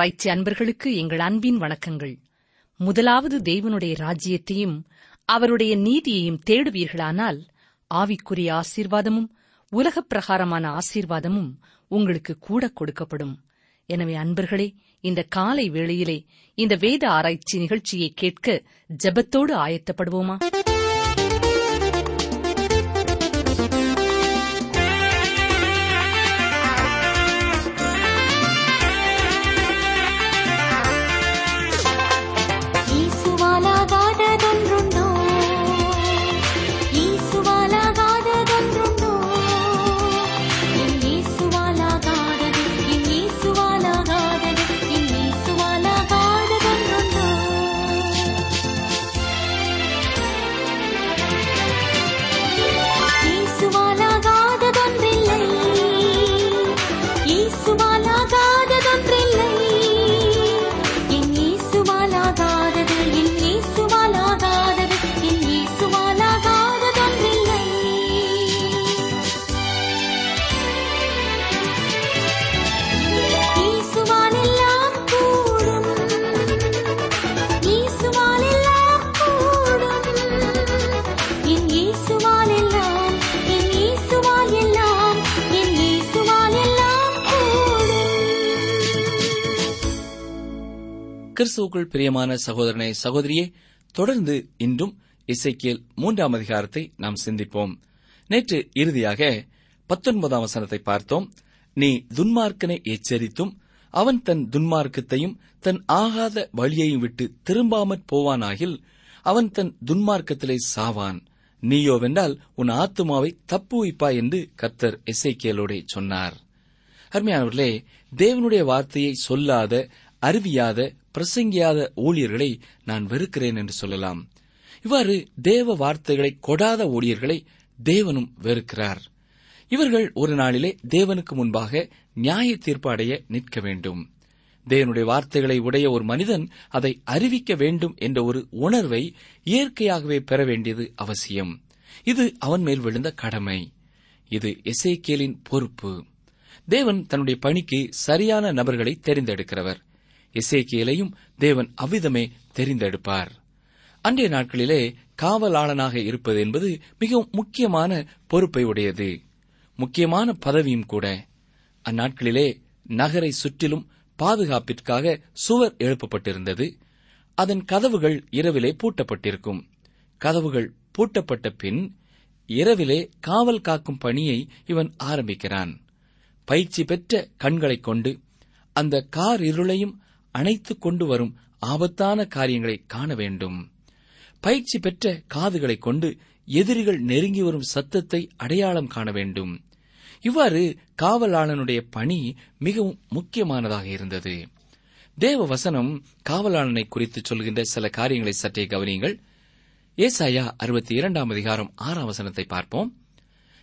ஆராய்ச்சி அன்பர்களுக்கு எங்கள் அன்பின் வணக்கங்கள். முதலாவது தேவனுடைய ராஜ்யத்தையும் அவருடைய நீதியையும் தேடுவீர்களானால் ஆவிக்குரிய ஆசீர்வாதமும் உலகப் பிரகாரமான ஆசீர்வாதமும் உங்களுக்கு கூட கொடுக்கப்படும். எனவே அன்பர்களே இந்த காலை வேளையிலே இந்த வேத ஆராய்ச்சி நிகழ்ச்சியை கேட்க ஜெபத்தோடு ஆயத்தப்படுவோமா? கிறிஸ்துவுக்குள் பிரியமான சகோதரனே சகோதரியே தொடர்ந்து இன்றும் இசைக்கியல் மூன்றாம் அதிகாரத்தை நாம் சிந்திப்போம். நேற்று இறுதியாக பத்தொன்பதாம் வசனத்தை பார்த்தோம். நீ துன்மார்க்கனை எச்சரித்தும் அவன் தன் துன்மார்க்கத்தையும் தன் ஆகாத வழியையும் விட்டு திரும்பாமற் போவானாகில் அவன் தன் துன்மார்க்கத்திலே சாவான். நீயோவென்றால் உன் ஆத்துமாவை தப்பு தப்புவிப்பாய் என்று கத்தர் எசைக்கியலோடே சொன்னார். அருமையானவர்களே தேவனுடைய வார்த்தையை சொல்லாத அறிவியாத பிரசங்கியாத ஊழியர்களை நான் வெறுக்கிறேன் என்று சொல்லலாம். இவ்வாறு தேவ வார்த்தைகளை கொடாத ஊழியர்களை தேவனும் வெறுக்கிறார். இவர்கள் ஒரு நாளிலே தேவனுக்கு முன்பாக நியாய தீர்ப்பு அடைய நிற்க வேண்டும். தேவனுடைய வார்த்தைகளை உடைய ஒரு மனிதன் அதை அறிவிக்க வேண்டும் என்ற ஒரு உணர்வை இயற்கையாகவே பெற வேண்டியது அவசியம். இது அவன் மேல் விழுந்த கடமை. இது எசேக்கியலின் பொறுப்பு. தேவன் தன்னுடைய பணிக்கு சரியான நபர்களை தெரிந்தெடுக்கிறவர். எசேக்கியலையும் தேவன் அவ்விதமே தெரிந்தெடுப்பார். அன்றைய நாட்களிலே காவலாளனாக இருப்பது என்பது மிகவும் முக்கியமான பொறுப்பை உடையது. முக்கியமான பதவியும் கூட. அந்நாட்களிலே நகரை சுற்றிலும் பாதுகாப்பிற்காக சுவர் எழுப்பப்பட்டிருந்தது. அதன் கதவுகள் இரவிலே பூட்டப்பட்டிருக்கும். கதவுகள் பூட்டப்பட்ட பின் இரவிலே காவல் காக்கும் பணியை இவன் ஆரம்பிக்கிறான். பயிற்சி பெற்ற கண்களைக் கொண்டு அந்த கார் இருளையும் அணைத்துக் கொண்டு வரும் ஆபத்தான காரியங்களை காண வேண்டும். பயிற்சி பெற்ற காதுகளைக் கொண்டு எதிரிகள் நெருங்கி வரும் சத்தத்தை அடையாளம் காண வேண்டும். இவ்வாறு காவலாளனுடைய பணி மிகவும் முக்கியமானதாக இருந்தது. தேவ வசனம் காவலாளனை குறித்து சொல்கின்ற சில காரியங்களை சற்றே கவனியுங்கள். ஏசாயா அறுபத்தி இரண்டாம் அதிகாரம் ஆறாம் வசனத்தை பார்ப்போம்.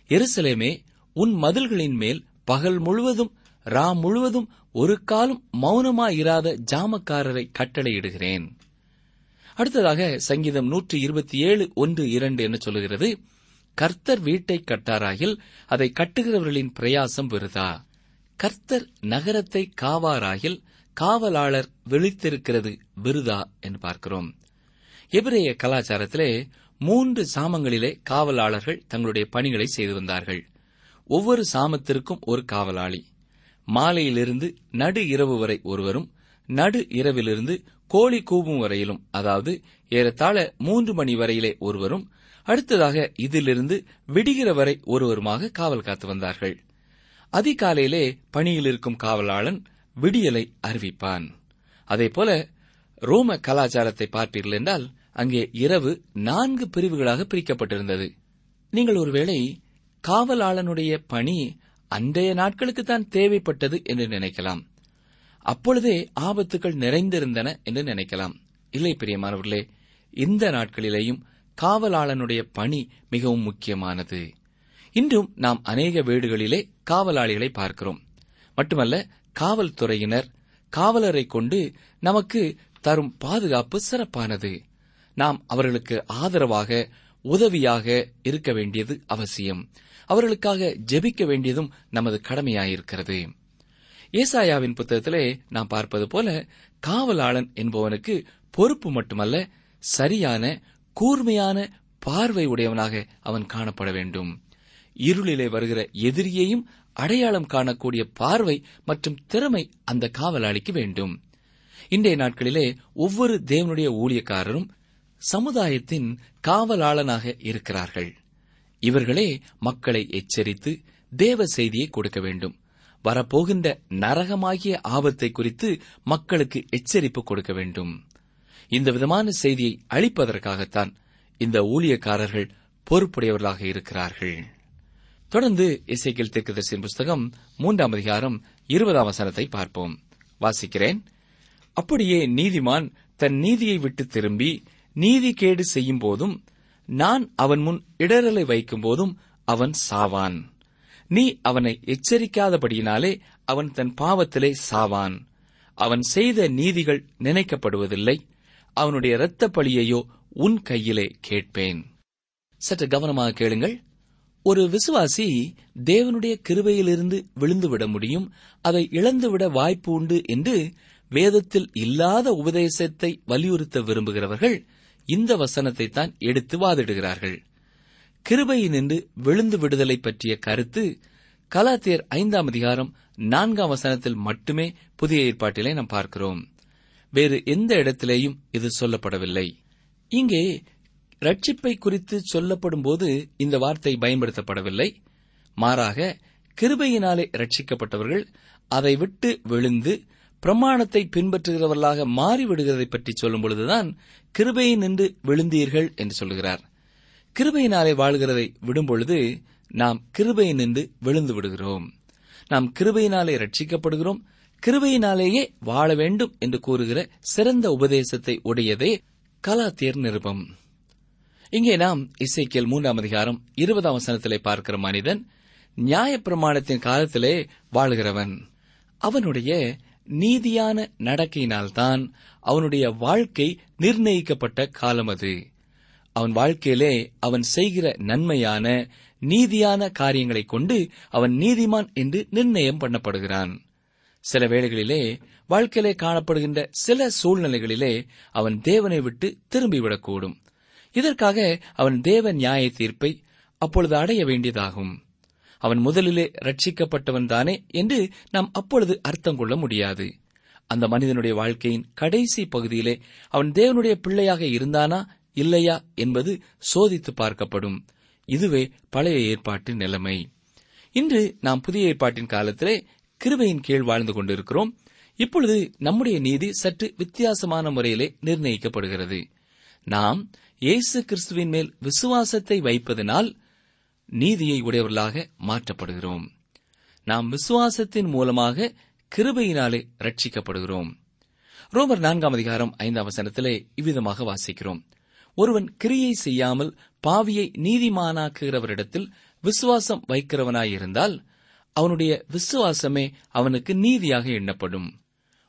எருசலேமே உன் மதில்களின் மேல் பகல் முழுவதும் ரா முழுவதும் ஒரு காலம் மௌனமாயிராத ஜாமக்காரரை கட்டளையிடுகிறேன். அடுத்ததாக சங்கீதம் நூற்றி இருபத்தி ஏழு ஒன்று இரண்டு என சொல்லுகிறது கர்த்தர் வீட்டை கட்டாராகில் அதை கட்டுகிறவர்களின் பிரயாசம் விருதா? கர்த்தர் நகரத்தை காவாராகில் காவலாளர் விழித்திருக்கிறது விருதா என்று பார்க்கிறோம். எபிரேய கலாச்சாரத்திலே மூன்று சாமங்களிலே காவலாளர்கள் தங்களுடைய பணிகளை செய்து வந்தார்கள். ஒவ்வொரு சாமத்திற்கும் ஒரு காவலாளி. மாலையிலிருந்து நடு இரவு வரை ஒருவரும் நடு இரவிலிருந்து கோழி கூவும் வரையிலும் அதாவது ஏறத்தாழ மூன்று மணி வரையிலே ஒருவரும் அடுத்ததாக இதிலிருந்து விடுகிற வரை ஒருவருமாக காவல் காத்து வந்தார்கள். அதிகாலையிலே பணியில் இருக்கும் காவலாளன் விடியலை அறிவிப்பான். அதேபோல ரோம கலாச்சாரத்தை பார்ப்பீர்கள் என்றால் அங்கே இரவு நான்கு பிரிவுகளாக பிரிக்கப்பட்டிருந்தது. நீங்கள் ஒருவேளை காவலாளனுடைய பணி அன்றைய நாட்களுக்குத்தான் தேவைப்பட்டது என்று நினைக்கலாம். அப்பொழுதே ஆபத்துகள் நிறைந்திருந்தன என்று நினைக்கலாம். இல்லை பிரியமானவர்களே இந்த நாட்களிலேயும் காவலாளனுடைய பணி மிகவும் முக்கியமானது. இன்றும் நாம் அநேக வீடுகளிலே காவலாளிகளை பார்க்கிறோம். மட்டுமல்ல காவல்துறையினர் காவலரை கொண்டு நமக்கு தரும் பாதுகாப்பு சிறப்பானது. நாம் அவர்களுக்கு ஆதரவாக உதவியாக இருக்க வேண்டியது அவசியம். அவர்களுக்காக ஜெபிக்க வேண்டியதும் நமது கடமையாயிருக்கிறது. ஏசாயாவின் புத்தகத்திலே நாம் பார்ப்பது போல காவலாளன் என்பவனுக்கு பொறுப்பு மட்டுமல்ல சரியான கூர்மையான பார்வை உடையவனாக அவன் காணப்பட வேண்டும். இருளிலே வருகிற எதிரியையும் அடையாளம் காணக்கூடிய பார்வை மற்றும் திறமை அந்த காவலாளிக்கு வேண்டும். இன்றைய நாட்களிலே ஒவ்வொரு தேவனுடைய ஊழியக்காரரும் சமுதாயத்தின் காவலாளனாக இருக்கிறார்கள். இவர்களே மக்களை எச்சரித்து தேவ செய்தியை கொடுக்க வேண்டும். வரப்போகின்ற நரகமாகிய ஆபத்தை குறித்து மக்களுக்கு எச்சரிப்பு கொடுக்க வேண்டும். இந்த விதமான செய்தியை அளிப்பதற்காகத்தான் இந்த ஊழியக்காரர்கள் பொறுப்புடையவர்களாக இருக்கிறார்கள். தொடர்ந்து இசைக்கில் தீர்க்கதரிசியின் புஸ்தகம் மூன்றாம் அதிகாரம் இருபதாம் வசனத்தை பார்ப்போம். வாசிக்கிறேன். அப்படியே நீதிமான் தன் நீதியை விட்டு திரும்பி நீதி கேடு செய்யும் போதும் நான் அவன் முன் இடரலை வைக்கும்போதும் அவன் சாவான். நீ அவனை எச்சரிக்காதபடியினாலே அவன் தன் பாவத்திலே சாவான். அவன் செய்த நீதிகள் நினைக்கப்படுவதில்லை. அவனுடைய இரத்த பழியையோ உன் கையிலே கேட்பேன். சற்று கவனமாக கேளுங்கள். ஒரு விசுவாசி தேவனுடைய கிருபையிலிருந்து விழுந்துவிட முடியும். அதை இழந்துவிட வாய்ப்பு உண்டு என்று வேதத்தில் இல்லாத உபதேசத்தை வலியுறுத்த விரும்புகிறவர்கள் இந்த வசனத்தை தான் எடுத்து வாதிடுகிறார்கள். கிருபையினின்று விழுந்து விடுதலை பற்றிய கருத்து கலாத்தியர் ஐந்தாம் அதிகாரம் நான்காம் வசனத்தில் மட்டுமே புதிய ஏற்பாட்டிலே நாம் பார்க்கிறோம். வேறு எந்த இடத்திலேயும் இது சொல்லப்படவில்லை. இங்கே ரட்சிப்பை குறித்து சொல்லப்படும் போது இந்த வார்த்தை பயன்படுத்தப்படவில்லை. மாறாக கிருபையினாலே ரட்சிக்கப்பட்டவர்கள் அதை விட்டு விழுந்து பிரமாணத்தை பின்பற்றுகிறவர்களாக மாறிவிடுகிறதை பற்றி சொல்லும் பொழுதுதான் கிருபையை நின்று விழுந்தீர்கள் என்று சொல்கிறார். கிருபையினாலே வாழ்கிறதை விடும்பொழுது நாம் கிருபையை நின்று விழுந்து விடுகிறோம். நாம் கிருபையினாலே ரட்சிக்கப்படுகிறோம் கிருபையினாலேயே வாழ வேண்டும் என்று கூறுகிற சிறந்த உபதேசத்தை உடையதே கலாத்தியர் நிருபம். இங்கே நாம் இசைக்கியல் மூன்றாம் அதிகாரம் இருபதாம் வசனத்திலே பார்க்கிற மனிதன் நியாயப்பிரமாணத்தின் காலத்திலே வாழ்கிறவன். அவனுடைய நீதியான நடக்கையினால்தான் அவனுடைய வாழ்க்கை நிர்ணயிக்கப்பட்ட காலம் அது. அவன் வாழ்க்கையிலே அவன் செய்கிற நன்மையான நீதியான காரியங்களைக் கொண்டு அவன் நீதிமான் என்று நிர்ணயம் பண்ணப்படுகிறான். சில வேளைகளிலே வாழ்க்கையிலே காணப்படுகின்ற சில சூழ்நிலைகளிலே அவன் தேவனை விட்டு திரும்பிவிடக்கூடும். இதற்காக அவன் தேவ நியாய தீர்ப்பை அப்பொழுது அடைய வேண்டியதாகும். அவன் முதலிலே ரட்சிக்கப்பட்டவன் தானே என்று நாம் அப்பொழுது அர்த்தம் கொள்ள முடியாது. அந்த மனிதனுடைய வாழ்க்கையின் கடைசி பகுதியிலே அவன் தேவனுடைய பிள்ளையாக இருந்தானா இல்லையா என்பது சோதித்து பார்க்கப்படும். இதுவே பழைய ஏற்பாட்டின் நிலைமை. இன்று நாம் புதிய ஏற்பாட்டின் காலத்திலே கிருபையின் கீழ் வாழ்ந்து கொண்டிருக்கிறோம். இப்பொழுது நம்முடைய நீதி சற்று வித்தியாசமான முறையிலே நிர்ணயிக்கப்படுகிறது. நாம் இயேசு கிறிஸ்துவின் மேல் விசுவாசத்தை வைப்பதனால் நீதியை உடையவர்களாக மாற்றப்படுகிறோம். நாம் விசுவாசத்தின் மூலமாக கிருபையினாலே ரட்சிக்கப்படுகிறோம் ரோமர் நான்காம் அதிகாரம் ஐந்தாம் வசனத்திலே இவ்விதமாக வாசிக்கிறோம். ஒருவன் கிரியை செய்யாமல் பாவியை நீதிமானாக்குகிறவரிடத்தில் விசுவாசம் வைக்கிறவனாயிருந்தால் அவனுடைய விசுவாசமே அவனுக்கு நீதியாக எண்ணப்படும்.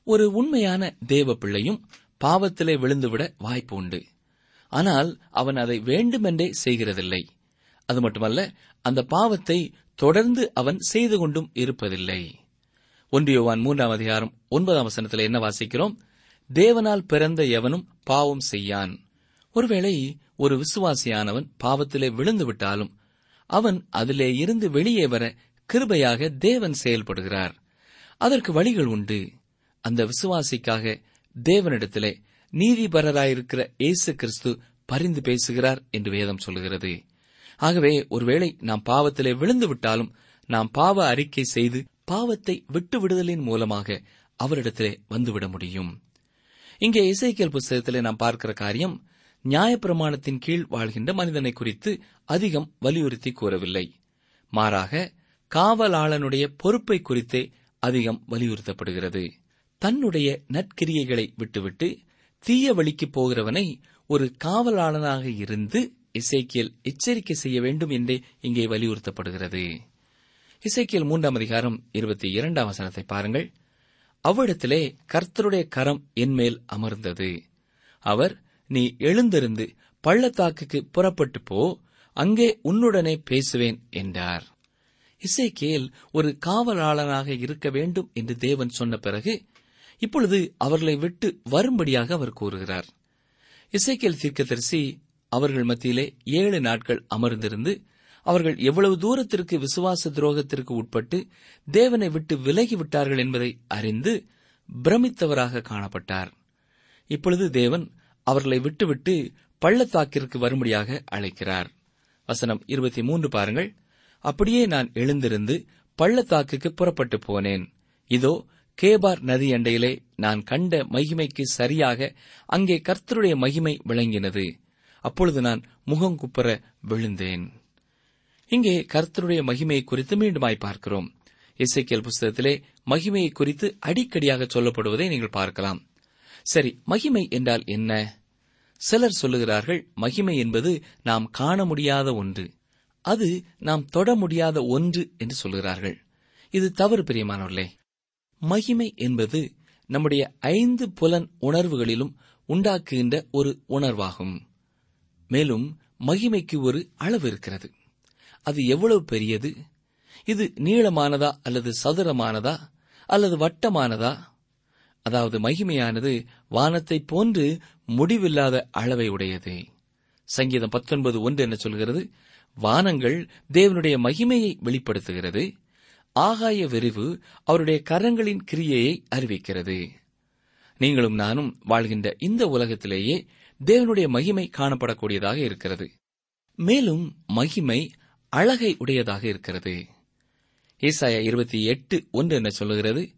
ஒரு உண்மையான தேவ பிள்ளையும் பாவத்திலே விழுந்துவிட வாய்ப்பு உண்டு. ஆனால் அவன் அதை வேண்டுமென்றே செய்கிறதில்லை. அது மட்டுமல்ல அந்த பாவத்தை தொடர்ந்து அவன் செய்து கொண்டும் இருப்பதில்லை. ஒன்றியோவான் மூன்றாம் அதிகாரம் ஒன்பதாம் வசனத்தில் என்ன வாசிக்கிறோம்? தேவனால் பிறந்த எவனும் பாவம் செய்யான். ஒருவேளை ஒரு விசுவாசியானவன் பாவத்திலே விழுந்து விட்டாலும் அவன் அதிலே இருந்து வெளியே வர கிருபையாக தேவன் செயல்படுகிறார். அதற்கு வழிகள் உண்டு. அந்த விசுவாசிக்காக தேவனிடத்திலே நீதிபரராயிருக்கிற இயேசு கிறிஸ்து பரிந்து பேசுகிறார் என்று வேதம் சொல்லுகிறது. ஆகவே ஒருவேளை நாம் பாவத்திலே விழுந்து விட்டாலும் நாம் பாவ அறிக்கை செய்து பாவத்தை விட்டு விடுதலின் மூலமாக அவரிடத்திலே வந்துவிட முடியும். இங்கே இசைக்கியல் புஸ்தகத்திலே நாம் பார்க்கிற காரியம் நியாயப்பிரமாணத்தின் கீழ் வாழ்கின்ற மனிதனை குறித்து அதிகம் வலியுறுத்தி கூறவில்லை. மாறாக காவலாளனுடைய பொறுப்பை குறித்தே அதிகம் வலியுறுத்தப்படுகிறது. தன்னுடைய நற்கிரியைகளை விட்டுவிட்டு தீய வழிக்கு போகிறவனை ஒரு காவலாளனாக இருந்து இசைக்கியல் எச்சரிக்கை செய்ய வேண்டும் என்றே இங்கே வலியுறுத்தப்படுகிறது. இசைக்கியல் மூன்றாம் அதிகாரம் இருபத்தி இரண்டாம் வசனத்தை பாருங்கள். அவ்விடத்திலே கர்த்தருடைய கரம் என்மேல் அமர்ந்தது. அவர் நீ எழுந்திருந்து பள்ளத்தாக்குக்கு புறப்பட்டு போ அங்கே உன்னுடனே பேசுவேன் என்றார். இசைக்கேல் ஒரு காவலாளனாக இருக்க வேண்டும் என்று தேவன் சொன்ன பிறகு இப்பொழுது அவர்களை விட்டு வரும்படியாக அவர் கூறுகிறார். இசைக்கேல் தீர்க்கதரிசி அவர்கள் மத்தியிலே ஏழு நாட்கள் அமர்ந்திருந்து அவர்கள் எவ்வளவு தூரத்திற்கு விசுவாச துரோகத்திற்கு உட்பட்டு தேவனை விட்டு விலகி விட்டார்கள் என்பதை அறிந்து பிரமித்தவராக காணப்பட்டார். இப்பொழுது தேவன் அவர்களை விட்டுவிட்டு பள்ளத்தாக்கிற்கு வரும்படியாக அழைக்கிறார். வசனம் இருபத்தி மூன்று பாருங்கள். அப்படியே நான் எழுந்திருந்து பள்ளத்தாக்குக்கு புறப்பட்டு போனேன். இதோ கேபார் நதி அண்டையிலே நான் கண்ட மகிமைக்கு சரியாக அங்கே கர்த்தருடைய மகிமை விளங்கினது. அப்பொழுது நான் முகங்குப்புற விழுந்தேன். இங்கே கர்த்தருடைய மகிமையை குறித்து மீண்டுமாய் பார்க்கிறோம். இசைக்கியல் புஸ்தகத்திலே மகிமையை குறித்து அடிக்கடியாக சொல்லப்படுவதை நீங்கள் பார்க்கலாம். சரி மகிமை என்றால் என்ன? சிலர் சொல்லுகிறார்கள் மகிமை என்பது நாம் காண முடியாத ஒன்று. அது நாம் தொட முடியாத ஒன்று என்று சொல்கிறார்கள். இது தவறு பிரியமானவர்களே. மகிமை என்பது நம்முடைய ஐந்து புலன் உணர்வுகளிலும் உண்டாக்குகின்ற ஒரு உணர்வாகும். மேலும் மகிமைக்கு ஒரு அளவு இருக்கிறது. அது எவ்வளவு பெரியது? இது நீளமானதா அல்லது சதுரமானதா அல்லது வட்டமானதா? அதாவது மகிமையானது வானத்தைப் போன்று முடிவில்லாத அளவை உடையது. சங்கீதம் பத்தொன்பது ஒன்று என்ன சொல்கிறது? வானங்கள் தேவனுடைய மகிமையை வெளிப்படுத்துகிறது. ஆகாய விரிவு அவருடைய கரங்களின் கிரியையை அறிவிக்கிறது. நீங்களும் நானும் வாழ்கின்ற இந்த உலகத்திலேயே தேவனுடைய மகிமை காணப்படக்கூடியதாக இருக்கிறது. மேலும் மகிமை அழகை உடையதாக இருக்கிறது. ஏசாயா இருபத்தி எட்டு ஒன்று என்ன சொல்லுகிறது?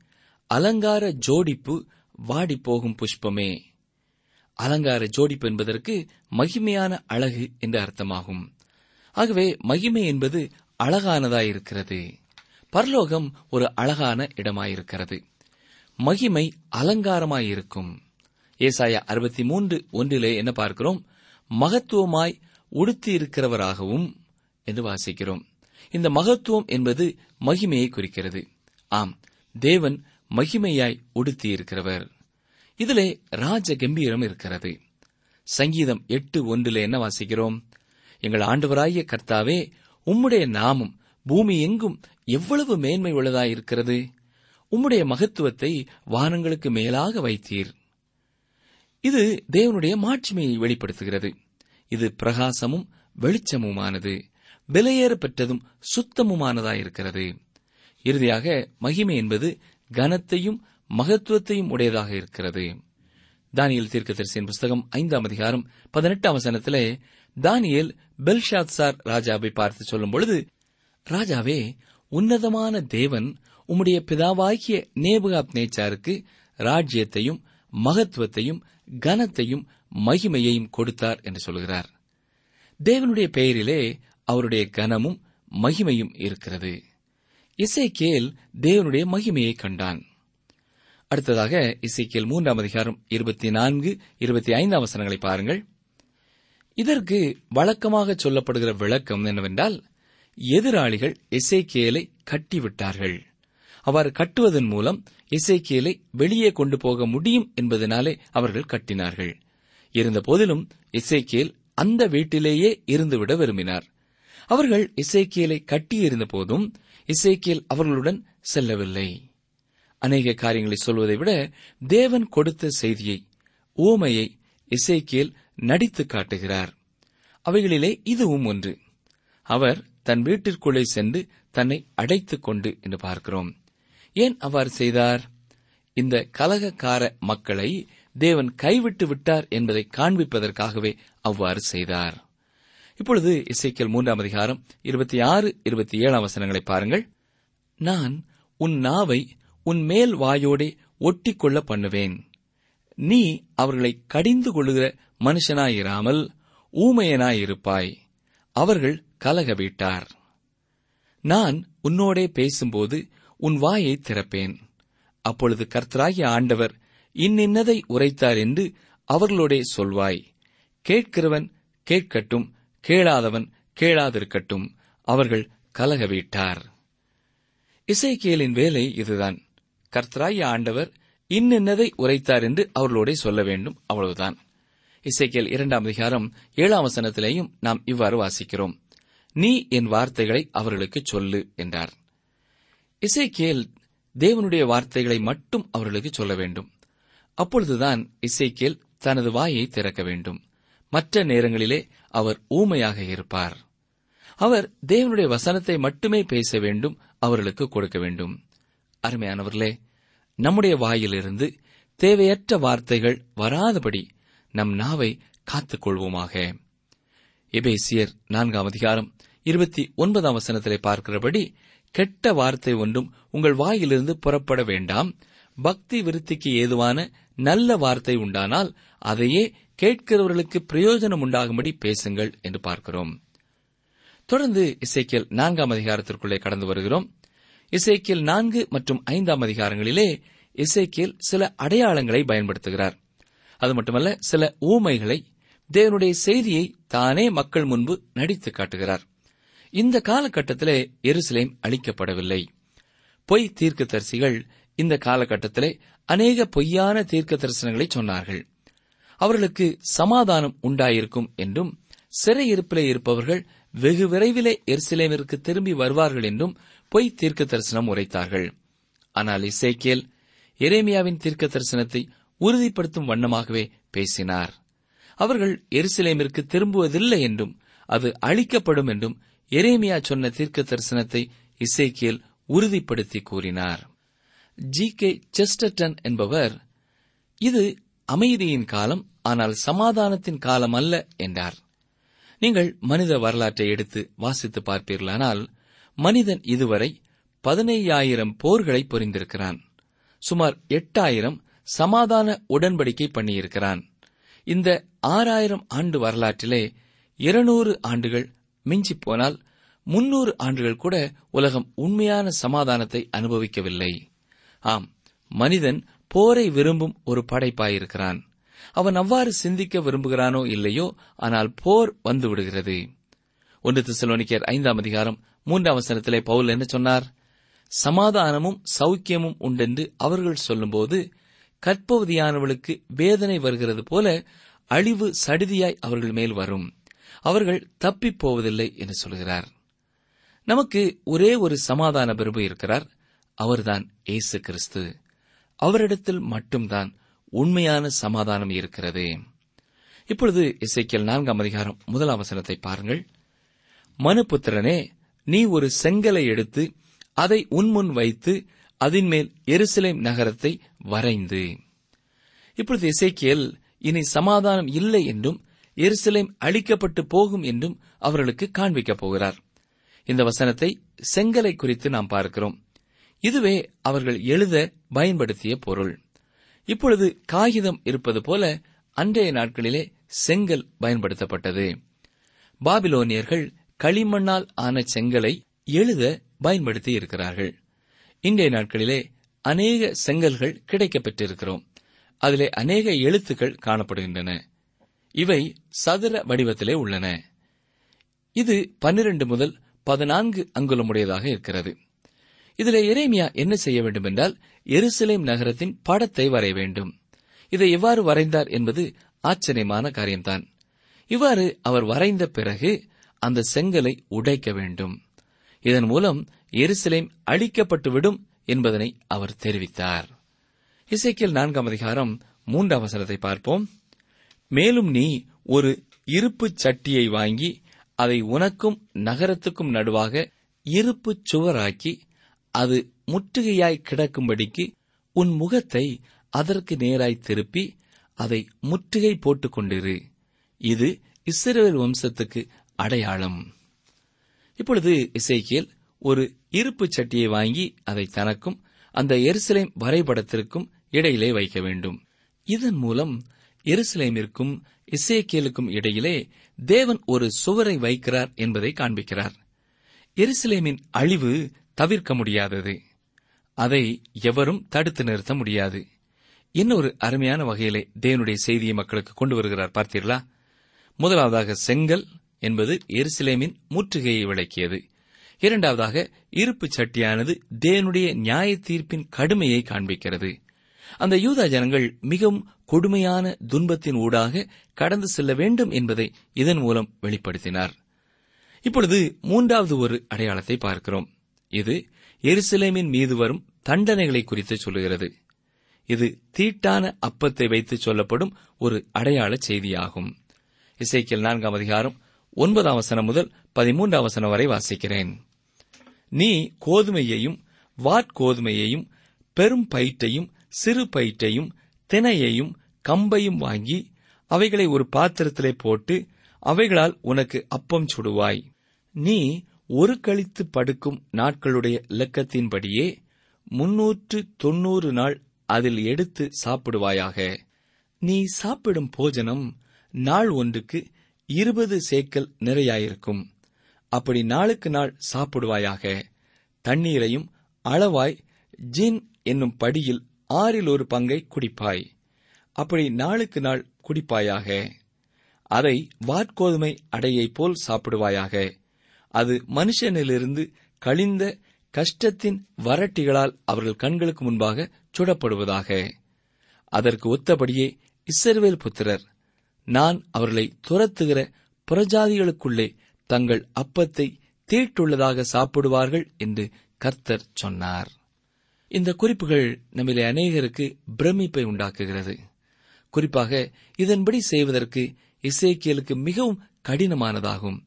அலங்கார ஜோடிப்பு வாடி போகும் புஷ்பமே. அலங்கார ஜோடிப்பு என்பதற்கு மகிமையான அழகு என்று அர்த்தமாகும். ஆகவே மகிமை என்பது அழகானதாயிருக்கிறது பரலோகம் ஒரு அழகான இடமாயிருக்கிறது மகிமை அலங்காரமாயிருக்கும் ஏசாயா அறுபத்தி மூன்று ஒன்றிலே என்ன பார்க்கிறோம்? மகத்துவமாய் உடுத்தியிருக்கிறவராகவும் என்று வாசிக்கிறோம். இந்த மகத்துவம் என்பது மகிமையை குறிக்கிறது. ஆம் தேவன் மகிமையாய் உடுத்தியிருக்கிறவர். இதிலே ராஜ கம்பீரம் இருக்கிறது. சங்கீதம் எட்டு ஒன்றிலே என்ன வாசிக்கிறோம்? எங்கள் ஆண்டவராகிய கர்த்தாவே உம்முடைய நாமம் பூமி எங்கும் எவ்வளவு மேன்மை உள்ளதாயிருக்கிறது. உம்முடைய மகத்துவத்தை வானங்களுக்கு மேலாக வைத்தீர். இது தேவனுடைய மாட்சிமையை வெளிப்படுத்துகிறது. இது பிரகாசமும் வெளிச்சமுமானது. விலையேற பெற்றதும் சுத்தமுமானதாயிருக்கிறது. இறுதியாக மகிமை என்பது கனத்தையும் மகத்துவத்தையும் உடையதாக இருக்கிறது. தானியல் தீர்க்கதரிசியின் புஸ்தகம் ஐந்தாம் அதிகாரம் பதினெட்டாம் வசனத்திலே தானியல் பெல்ஷாத்சார் ராஜாவை பார்த்து சொல்லும் பொழுது ராஜாவே உன்னதமான தேவன் உம்முடைய பிதாவாகிய நேபுகாப் நேச்சாருக்கு ராஜ்யத்தையும் மகத்துவத்தையும் கனத்தையும் மகிமையையும் கொடுத்தார் என்று சொல்கிறார். தேவனுடைய பெயரிலே அவருடைய கனமும் மகிமையும் இருக்கிறது. இசைக்கேல் தேவனுடைய மகிமையை கண்டான். அடுத்ததாக இசைக்கேல் மூன்றாம் அதிகாரம் இருபத்தி நான்கு இருபத்தி ஐந்தாம் வசனங்களை பாருங்கள். இதற்கு வழக்கமாக சொல்லப்படுகிற விளக்கம் என்னவென்றால் எதிராளிகள் இசைக்கேலை கட்டிவிட்டார்கள். அவ்வாறு கட்டுவதன் மூலம் இசைக்கேலை வெளியே கொண்டு போக முடியும் என்பதனாலே அவர்கள் கட்டினார்கள். இருந்த போதிலும் அந்த வீட்டிலேயே இருந்துவிட விரும்பினார். அவர்கள் இசைக்கியலை கட்டியிருந்த போதும் இசைக்கியல் அவர்களுடன் செல்லவில்லை. அநேக காரியங்களை சொல்வதை விட தேவன் கொடுத்த செய்தியை ஊமையை இசைக்கியல் நடித்து காட்டுகிறார். அவைகளிலே இதுவும் ஒன்று. அவர் தன் வீட்டிற்குள்ளே சென்று தன்னை அடைத்துக் கொண்டு என்று பார்க்கிறோம். ஏன் அவ்வாறு செய்தார்? இந்த கலகக்கார மக்களை தேவன் கைவிட்டு விட்டார் என்பதை காண்பிப்பதற்காகவே அவ்வாறு செய்தார். இப்பொழுது இசைக்கல் மூன்றாம் அதிகாரம் இருபத்தி ஆறு இருபத்தி ஏழாம் வசனங்களை பாருங்கள். நான் உன் நாவை உன் மேல் வாயோடே ஒட்டிக்கொள்ள பண்ணுவேன். நீ அவர்களை கடிந்து கொள்ளுகிற மனுஷனாயிராமல் ஊமையனாயிருப்பாய். அவர்கள் கலக வீட்டார் நான் உன்னோடே பேசும்போது உன் வாயை திறப்பேன். அப்பொழுது கர்த்தராகிய ஆண்டவர் இன்னின்னதை உரைத்தார் என்று அவர்களோடே சொல்வாய். கேட்கிறவன் கேட்கட்டும் கேளாதவன் கேளாதிருக்கட்டும் அவர்கள் கலகவிட்டார். இசைக்கியலின் வேலை இதுதான். கர்த்தராய ஆண்டவர் இன்னின்னதை உரைத்தார் என்று அவர்களோடே சொல்ல வேண்டும் அவ்வளவுதான். இசைக்கியல் இரண்டாம் அதிகாரம் ஏழாம் வசனத்திலேயும் நாம் இவ்வாறு வாசிக்கிறோம். நீ என் வார்த்தைகளை அவர்களுக்கு சொல்லு என்றார். இசைக்கேல் தேவனுடைய வார்த்தைகளை மட்டும் அவர்களுக்கு சொல்ல வேண்டும். அப்பொழுதுதான் இசைக்கேல் தனது வாயை திறக்க வேண்டும். மற்ற நேரங்களிலே அவர் ஊமையாக இருப்பார். அவர் தேவனுடைய வசனத்தை மட்டுமே பேச வேண்டும் அவர்களுக்கு கொடுக்க வேண்டும். அருமையானவர்களே நம்முடைய வாயிலிருந்து தேவையற்ற வார்த்தைகள் வராதபடி நம் நாவை காத்துக் கொள்வோமாக. எபேசியர் நான்காம் அதிகாரம் இருபத்தி ஒன்பதாம் வசனத்திலே பார்க்கிறபடி கெட்ட வார்த்தை ஒன்றும் உங்கள் வாயிலிருந்து புறப்பட வேண்டாம். பக்தி விருத்திக்கு ஏதுவான நல்ல வார்த்தை உண்டானால் அதையே கேட்கிறவர்களுக்கு பிரயோஜனம் உண்டாகும்படி பேசுங்கள் என்று பார்க்கிறோம். தொடர்ந்து இசைக்கியல் நான்காம் அதிகாரத்திற்குள்ளே கடந்து வருகிறோம். இசைக்கியல் நான்கு மற்றும் ஐந்தாம் அதிகாரங்களிலே இசைக்கியல் சில அடையாளங்களை பயன்படுத்துகிறார். அது மட்டுமல்ல சில ஊமைகளை தேவனுடைய செய்தியை தானே மக்கள் முன்பு நடித்து காட்டுகிறார். இந்த காலகட்டத்திலே எருசலேம் அளிக்கப்படவில்லை பொய் தீர்க்கதரிசிகள் இந்த காலகட்டத்திலே அநேக பொய்யான தீர்க்க தரிசனங்களை சொன்னார்கள். அவர்களுக்கு சமாதானம் உண்டாயிருக்கும் என்றும் சிறையிருப்பிலே இருப்பவர்கள் வெகு விரைவிலே எருசலேமிற்கு திரும்பி வருவார்கள் என்றும் பொய் தீர்க்க தரிசனம் உரைத்தார்கள். ஆனால் இசைக்கேல் எரேமியாவின் தீர்க்க தரிசனத்தை உறுதிப்படுத்தும் வண்ணமாகவே பேசினார். அவர்கள் எருசலேமிற்கு திரும்புவதில்லை என்றும் அது அழிக்கப்படும் என்றும் எரேமியா சொன்ன தீர்க்க தரிசனத்தை இசைக்கியல் உறுதிப்படுத்தி கூறினார். ஜி. கே. செஸ்டர்டன் என்பவர் இது அமைதியின் காலம் ஆனால் சமாதானத்தின் காலம் அல்ல என்றார். நீங்கள் மனித வரலாற்றை எடுத்து வாசித்து பார்ப்பீர்களானால் மனிதன் இதுவரை பதினையாயிரம் போர்களை புரிந்திருக்கிறான். சுமார் எட்டாயிரம் சமாதான உடன்படிக்கை பண்ணியிருக்கிறான். இந்த ஆறாயிரம் ஆண்டு வரலாற்றிலே இருநூறு ஆண்டுகள் மிஞ்சிப் போனால் முன்னூறு ஆண்டுகள் கூட உலகம் உண்மையான சமாதானத்தை அனுபவிக்கவில்லை. ஆம் மனிதன் போரை விரும்பும் ஒரு படைப்பாயிருக்கிறான். அவன் அவ்வாறு சிந்திக்க விரும்புகிறானோ இல்லையோ ஆனால் போர் வந்துவிடுகிறது. ஒன்று திசலோனிக்கர் ஐந்தாம் அதிகாரம் மூன்றாம் வசனத்திலே பவுல் என்ன சொன்னார்? சமாதானமும் சௌக்கியமும் உண்டென்று அவர்கள் சொல்லும்போது கற்பவதியானவளுக்கு வேதனை வருகிறது போல அழிவு சடுதியாய் அவர்கள் மேல் வரும். அவர்கள் தப்பிப் போவதில்லை என்று சொல்கிறார். நமக்கு ஒரே ஒரு சமாதான பிரபு இருக்கிறார். அவர்தான் இயேசு கிறிஸ்து. அவரிடத்தில் மட்டும்தான் உண்மையான சமாதானம் இருக்கிறது. இப்பொழுது இசைக்கியல் நான்காம் அதிகாரம் முதலாம் வசனத்தை பாருங்கள். மனுபுத்திரனே நீ ஒரு செங்கலை எடுத்து அதை உன்முன் வைத்து அதன் மேல் எருசலேம் நகரத்தை வரைந்து. இப்பொழுது இசைக்கியல் இனி சமாதானம் இல்லை என்றும் எருசலேம் அழிக்கப்பட்டு போகும் என்றும் அவர்களுக்கு காண்பிக்கப் போகிறார். இந்த வசனத்தை செங்கலை குறித்து நாம் பார்க்கிறோம். இதுவே அவர்கள் எழுத பயன்படுத்திய பொருள். இப்பொழுது காகிதம் இருப்பது போல அன்றைய நாட்களிலே செங்கல் பயன்படுத்தப்பட்டது. பாபிலோனியர்கள் களிமண்ணால் ஆன செங்கலை எழுத பயன்படுத்தி இருக்கிறார்கள். இன்றைய நாட்களிலே அநேக செங்கல்கள் கிடைக்கப்பெற்றிருக்கிறோம். அதிலே அநேக எழுத்துக்கள் காணப்படுகின்றன. இவை சதுர வடிவத்திலே உள்ளன. இது பன்னிரண்டு முதல் பதினான்கு அங்குலமுடையதாக இருக்கிறது. இதிலே எரேமியா என்ன செய்ய வேண்டும் என்றால் எருசலேம் நகரத்தின் படத்தை வரைய வேண்டும். இதை எவ்வாறு வரைந்தார் என்பது ஆச்சரியமான காரியம்தான். இவ்வாறு அவர் வரைந்த பிறகு அந்த செங்கலை உடைக்க வேண்டும். இதன் மூலம் எருசலேம் அழிக்கப்பட்டுவிடும் என்பதனை அவர் தெரிவித்தார். இசைக்கியல் நான்காம் அதிகாரம் மூன்றாம் வசனத்தை பார்ப்போம். மேலும் நீ ஒரு இருப்புச் சட்டியை வாங்கி அதை உனக்கும் நகரத்துக்கும் நடுவாக இருப்புச் சுவராக்கி அது முற்றுகையாய் கிடக்கும்படிக்கு உன் முகத்தை அதற்கு நேராய் திருப்பி அதை முற்றுகை போட்டுக் கொண்டிரு. இது இஸ்ரேல் வம்சத்துக்கு அடையாளம். இப்பொழுது இசைக்கியல் ஒரு இருப்புச் சட்டியை வாங்கி அதை தனக்கும் அந்த எருசலேம் வரைபடத்திற்கும் இடையிலே வைக்க வேண்டும். இதன் மூலம் எருசலேமிற்கும் இசேக்கியலுக்கும் இடையிலே தேவன் ஒரு சுவரை வைக்கிறார் என்பதை காண்பிக்கிறார். எருசலேமின் அழிவு தவிர்க்க முடியாதது. அதை எவரும் தடுத்து நிறுத்த முடியாது. இன்னொரு அருமையான வகையிலே தேவனுடைய செய்தியை மக்களுக்கு கொண்டு வருகிறார் பார்த்தீர்களா? முதலாவதாக செங்கல் என்பது எருசலேமின் முற்றுகையை விளக்கியது. இரண்டாவதாக இருப்பு சட்டியானது தேவனுடைய நியாய தீர்ப்பின் கடுமையை காண்பிக்கிறது. அந்த யூதா ஜனங்கள் மிகவும் கொடுமையான துன்பத்தின் ஊடாக கடந்து செல்ல வேண்டும் என்பதை இதன் மூலம் வெளிப்படுத்தினார். இப்பொழுது மூன்றாவது ஒரு அடையாளத்தை பார்க்கிறோம். இது எருசலேமின் மீது வரும் தண்டனைகளை குறித்து சொல்லுகிறது. இது தீட்டான அப்பத்தை வைத்து சொல்லப்படும் ஒரு அடையாள செய்தியாகும். இசைக்கியல் நான்காம் அதிகாரம் ஒன்பதாம் வசனம் முதல் பதிமூன்றாம் வசனம் வரை வாசிக்கிறேன். நீ கோதுமையையும் வாட்கோதுமையையும் பெரும் பயிற்றையும் சிறு பயிற்றையும் தினையையும் கம்பையும் வாங்கி அவைகளை ஒரு பாத்திரத்திலே போட்டு அவைகளால் உனக்கு அப்பம் சுடுவாய். நீ ஒரு கழித்து படுக்கும் நாட்களுடைய இலக்கத்தின்படியே முன்னூற்று தொன்னூறு நாள் அதில் எடுத்து சாப்பிடுவாயாக. நீ சாப்பிடும் போஜனம் நாள் ஒன்றுக்கு இருபது சேக்கல் நிறையாயிருக்கும். அப்படி நாளுக்கு நாள் சாப்பிடுவாயாக. தண்ணீரையும் அளவாய் ஜின் என்னும் படியில் ஆறில் ஒரு பங்கை குடிப்பாய். அப்படி நாளுக்கு நாள் குடிப்பாயாக. அதை வாட்கோதுமை அடையைப் போல் சாப்பிடுவாயாக. அது மனுஷனிலிருந்து கழிந்த கஷ்டத்தின் வரட்டிகளால் அவர்கள் கண்களுக்கு முன்பாக சுடப்படுவதாக. அதற்கு ஒத்தபடியே இஸ்ரவேல் புத்திரர் நான் அவர்களை துரத்துகிற புறஜாதிகளுக்குள்ளே தங்கள் அப்பத்தை தீட்டுள்ளதாக சாப்பிடுவார்கள் என்று கர்த்தர் சொன்னார். இந்த குறிப்புகள் நம்மிலே அநேகருக்கு பிரமிப்பை உண்டாக்குகிறது. குறிப்பாக இதன்படி செய்வதற்கு இசைக்கியலுக்கு மிகவும் கடினமானதாகும்.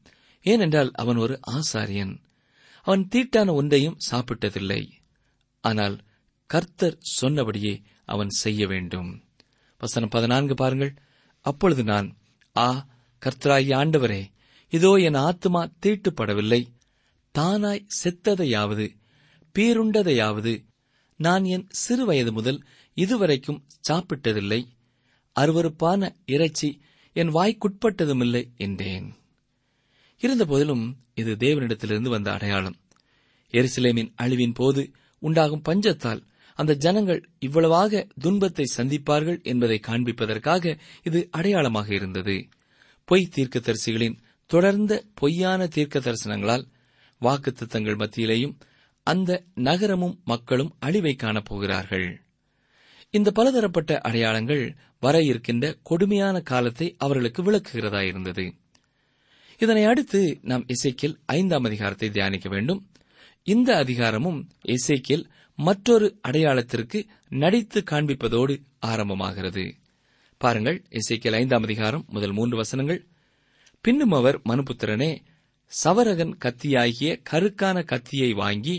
ஏனென்றால் அவன் ஒரு ஆசாரியன். அவன் தீட்டான ஒன்றையும் சாப்பிட்டதில்லை. ஆனால் கர்த்தர் சொன்னபடியே அவன் செய்ய வேண்டும். வசனம் பதினான்கு பாருங்கள். அப்பொழுது நான் ஆ கர்த்தராகிய ஆண்டவரே இதோ என் ஆத்துமா தீட்டுப்படவில்லை. தானாய் செத்ததையாவது பீருண்டதையாவது நான் என் சிறுவயது முதல் இதுவரைக்கும் சாப்பிட்டதில்லை. அருவருப்பான இறைச்சி என் வாய்க்குட்பட்டதுமில்லை என்றேன். இருந்தபோதிலும் இது தேவனிடத்திலிருந்து வந்த அடையாளம். எருசலேமின் அழிவின் போது உண்டாகும் பஞ்சத்தால் அந்த ஜனங்கள் இவ்வளவாக துன்பத்தை சந்திப்பார்கள் என்பதை காண்பிப்பதற்காக இது அடையாளமாக இருந்தது. பொய் தீர்க்கதரிசிகளின் தொடர்ந்த பொய்யான தீர்க்க தரிசனங்களால் வாக்குத்தத்தங்கள் மத்தியிலேயும் அந்த நகரமும் மக்களும் அழிவை காணப்போகிறார்கள் இந்த பலதரப்பட்ட அடையாளங்கள் வர இருக்கின்ற கொடுமையான காலத்தை அவர்களுக்கு விளக்குகிறதாயிருந்தது இதனை அடுத்து நாம் இசைக்கில் ஐந்தாம் அதிகாரத்தை தியானிக்க வேண்டும். இந்த அதிகாரமும் இசைக்கில் மற்றொரு அடையாளத்திற்கு நடித்து காண்பிப்பதோடு ஆரம்பமாகிறது. பாருங்கள் இசைக்கில் ஐந்தாம் அதிகாரம் முதல் மூன்று வசனங்கள். பின்னும் அவர் மனுபுத்திரனே சவரகன் கத்தியாகிய கருக்கான கத்தியை வாங்கி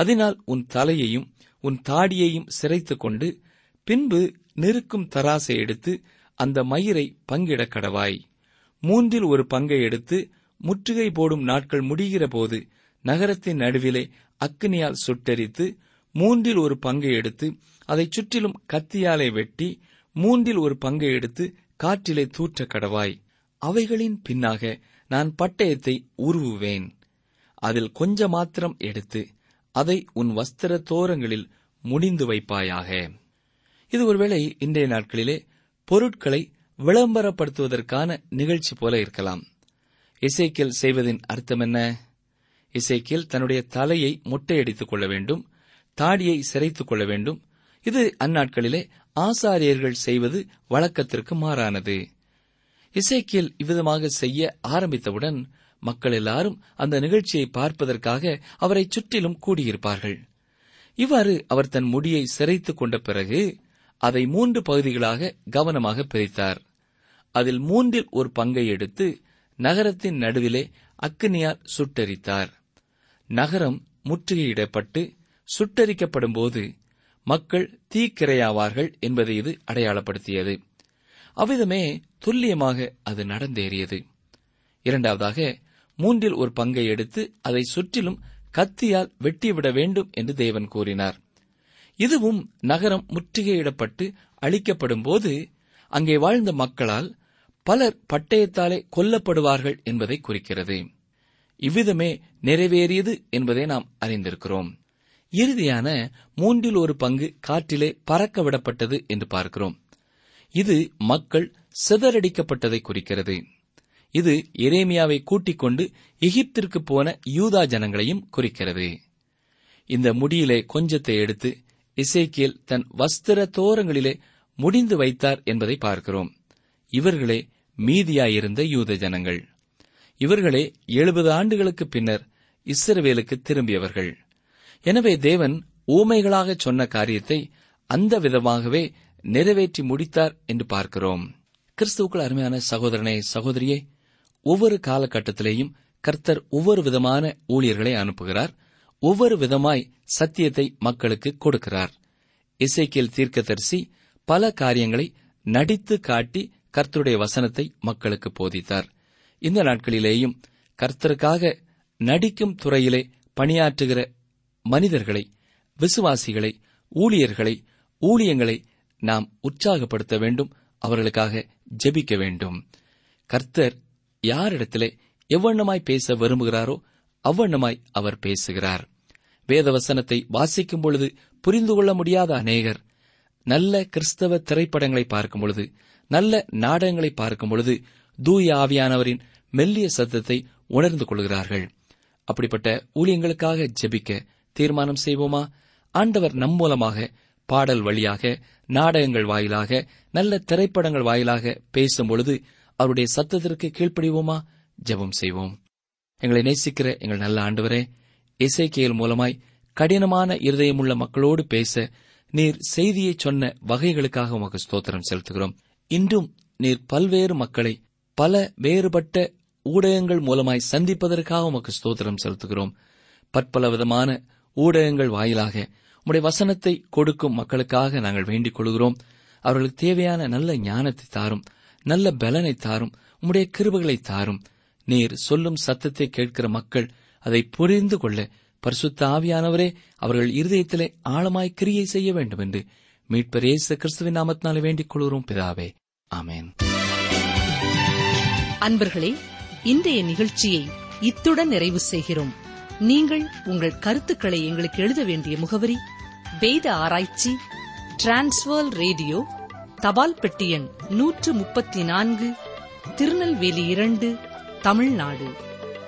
அதனால் உன் தலையையும் உன் தாடியையும் சிரைத்துக் கொண்டு பின்பு நெருக்கும் தராசை எடுத்து அந்த மயிரை பங்கிடக் கடவாய். மூன்றில் ஒரு பங்கை எடுத்து முற்றுகை போடும் நாட்கள் முடிகிற போது நகரத்தின் நடுவிலே அக்னியால் சுட்டெரித்து மூன்றில் ஒரு பங்கை எடுத்து அதைச் சுற்றிலும் கத்தியாலே வெட்டி மூன்றில் ஒரு பங்கை எடுத்து காற்றிலே தூற்ற கடவாய். அவைகளின் பின்னாக நான் பட்டயத்தை உருவுவேன். அதில் கொஞ்ச மாத்திரம் எடுத்து அதை உன் வஸ்திர தோரங்களில் முடிந்து வைப்பாயாக. இது ஒருவேளை இன்றைய நாட்களிலே பொருட்களை விளம்பரப்படுத்துவதற்கான நிகழ்ச்சி போல இருக்கலாம். இசைக்கியல் செய்வதின் அர்த்தம் என்ன? இசைக்கியல் தன்னுடைய தலையை மொட்டையடித்துக் கொள்ள வேண்டும் தாடியை சிரைத்துக் கொள்ள வேண்டும். இது அந்நாட்களிலே ஆசாரியர்கள் செய்வது வழக்கத்திற்கு மாறானது. இசைக்கியல் இவ்விதமாக செய்ய ஆரம்பித்தவுடன் மக்கள் எல்லாரும் அந்த நிகழ்ச்சியை பார்ப்பதற்காக அவரை சுற்றிலும் கூடியிருப்பார்கள். இவ்வாறு அவர் தன் முடியை சிரைத்துக் கொண்ட பிறகு அதை மூன்று பகுதிகளாக கவனமாக பிரித்தார். அதில் மூன்றில் ஒரு பங்கை எடுத்து நகரத்தின் நடுவிலே அக்கினியால் சுட்டரித்தார். நகரம் முற்றுகையிடப்பட்டு சுட்டரிக்கப்படும் போது மக்கள் தீக்கிரையாவார்கள் என்பதை இது அடையாளப்படுத்தியது. அவ்விதமே துல்லியமாக அது நடந்தேறியது. இரண்டாவதாக மூன்றில் ஒரு பங்கை எடுத்து அதை சுற்றிலும் கத்தியால் வெட்டிவிட வேண்டும் என்று தேவன் கூறினார். இதுவும் நகரம் முற்றுகையிடப்பட்டு அழிக்கப்படும் போது அங்கே வாழ்ந்த மக்களால் பலர் பட்டயத்தாலே கொல்லப்படுவார்கள் என்பதை குறிக்கிறது. இவ்விதமே நிறைவேறியது என்பதை நாம் அறிந்திருக்கிறோம். இறுதியான மூன்றில் ஒரு பங்கு காற்றிலே பறக்க விடப்பட்டது என்று பார்க்கிறோம். இது மக்கள் சிதறடிக்கப்பட்டதை குறிக்கிறது. இது எரேமியாவை கூட்டிக் கொண்டு எகிப்திற்கு போன யூதா ஜனங்களையும் குறிக்கிறது. இந்த முடியிலே கொஞ்சத்தை எடுத்து இசைக்கியல் தன் வஸ்திர தோரங்களிலே முடிந்து வைத்தார் என்பதை பார்க்கிறோம். இவர்களே மீதியாயிருந்த யூத ஜனங்கள். இவர்களே எழுபது ஆண்டுகளுக்கு பின்னர் இஸ்ரவேலுக்கு திரும்பியவர்கள். எனவே தேவன் ஊமைகளாக சொன்ன காரியத்தை அந்த விதமாகவே நிறைவேற்றி முடித்தார் என்று பார்க்கிறோம். கிறிஸ்துவுக்குள் அருமையான சகோதரனே சகோதரியே ஒவ்வொரு காலகட்டத்திலேயும் கர்த்தர் ஒவ்வொரு விதமான ஊழியர்களை அனுப்புகிறார். ஒவ்வொரு விதமாய் சத்தியத்தை மக்களுக்கு கொடுக்கிறார். இசைக்கியல் தீர்க்கதரிசி பல காரியங்களை நடித்து காட்டி கர்த்தருடைய வசனத்தை மக்களுக்கு போதித்தார். இந்த நாட்களிலேயும் கர்த்தருக்காக நடிக்கும் துறையிலே பணியாற்றுகிற மனிதர்களை விசுவாசிகளை ஊழியர்களை ஊழியங்களை நாம் உற்சாகப்படுத்த வேண்டும் அவர்களுக்காக ஜெபிக்க வேண்டும். கர்த்தர் யாரிடத்திலே எவ்வண்ணமாய் பேச விரும்புகிறாரோ அவ்வண்ணமாய் அவர் பேசுகிறார். வேதவசனத்தை வாசிக்கும் பொழுது புரிந்து கொள்ள முடியாத அநேகர் நல்ல கிறிஸ்தவ திரைப்படங்களை பார்க்கும் பொழுது நல்ல நாடகங்களை பார்க்கும் பொழுது தூய ஆவியானவரின் மெல்லிய சத்தத்தை உணர்ந்து கொள்கிறார்கள். அப்படிப்பட்ட ஊழியங்களுக்காக ஜெபிக்க தீர்மானம் செய்வோமா? ஆண்டவர் நம் மூலமாக பாடல் வழியாக நாடகங்கள் வாயிலாக நல்ல திரைப்படங்கள் வாயிலாக பேசும் பொழுது அவருடைய சத்தத்திற்கு கீழ்ப்படிவோமா? ஜெபம் செய்வோம். எங்களை நேசிக்கிற எங்கள் நல்ல ஆண்டவரே இசைக்கியல் மூலமாய் கடினமான இருதயமுள்ள மக்களோடு பேச நீர் செய்தியை சொன்ன வகைகளுக்காக உமக்கு ஸ்தோத்திரம் செலுத்துகிறோம். இன்றும் நீர் பல்வேறு மக்களை பல வேறுபட்ட ஊடகங்கள் மூலமாய் சந்திப்பதற்காக உமக்கு ஸ்தோத்திரம் செலுத்துகிறோம். பற்பல விதமான ஊடகங்கள் வாயிலாக உம்முடைய வசனத்தை கொடுக்கும் மக்களுக்காக நாங்கள் வேண்டிக் கொள்கிறோம். அவர்களுக்கு தேவையான நல்ல ஞானத்தை தாரும். நல்ல பலனை தாரும் உம்முடைய கிருபைகளை தாரும். நீர் சொல்லும் சத்தத்தை கேட்கிற மக்கள் அதை புரிந்து கொள்ள பரிசுத்த ஆவியானவரே அவர்கள் இருதயத்திலே ஆழமாய் கிரியை செய்ய வேண்டும் என்று மீட்பர் இயேசு கிறிஸ்துவின் நாமத்தினாலே வேண்டிக் கொள்கிறோம் பிதாவே. ஆமேன். அன்பர்களே இன்றைய நிகழ்ச்சியை இத்துடன் நிறைவு செய்கிறோம். நீங்கள் உங்கள் கருத்துக்களை எங்களுக்கு எழுத வேண்டிய முகவரி வேத ஆராய்ச்சி டிரான்ஸ்வர் ரேடியோ தபால் பெட்டி எண் நூற்று முப்பத்தி நான்கு திருநெல்வேலி இரண்டு தமிழ்நாடு.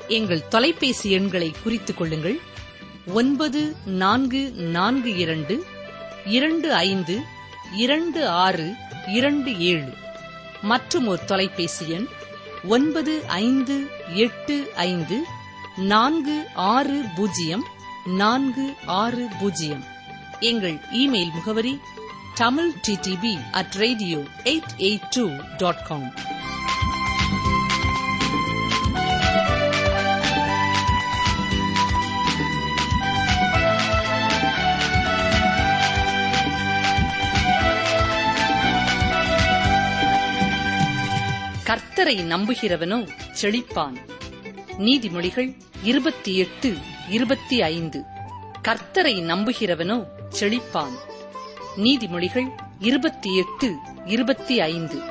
எங்கள் தொலைபேசி எண்களை குறித்துக் கொள்ளுங்கள். ஒன்பது நான்கு நான்கு இரண்டு இரண்டு ஐந்து இரண்டு ஆறு இரண்டு ஏழு. மற்றும் ஒரு தொலைபேசி எண் ஒன்பது ஐந்து எட்டு ஐந்து நான்கு ஆறு பூஜ்ஜியம் நான்கு ஆறு பூஜ்ஜியம். எங்கள் இமெயில் முகவரி Tamil TTV at radio eight eight two dot com கர்த்தரை நம்புகிறவனோ செழிப்பான். நீதிமொழிகள் இருபத்தி எட்டு இருபத்தி ஐந்து. கர்த்தரை நம்புகிறவனோ செழிப்பான். நீதிமொழிகள் இருபத்தி எட்டு இருபத்தி ஐந்து.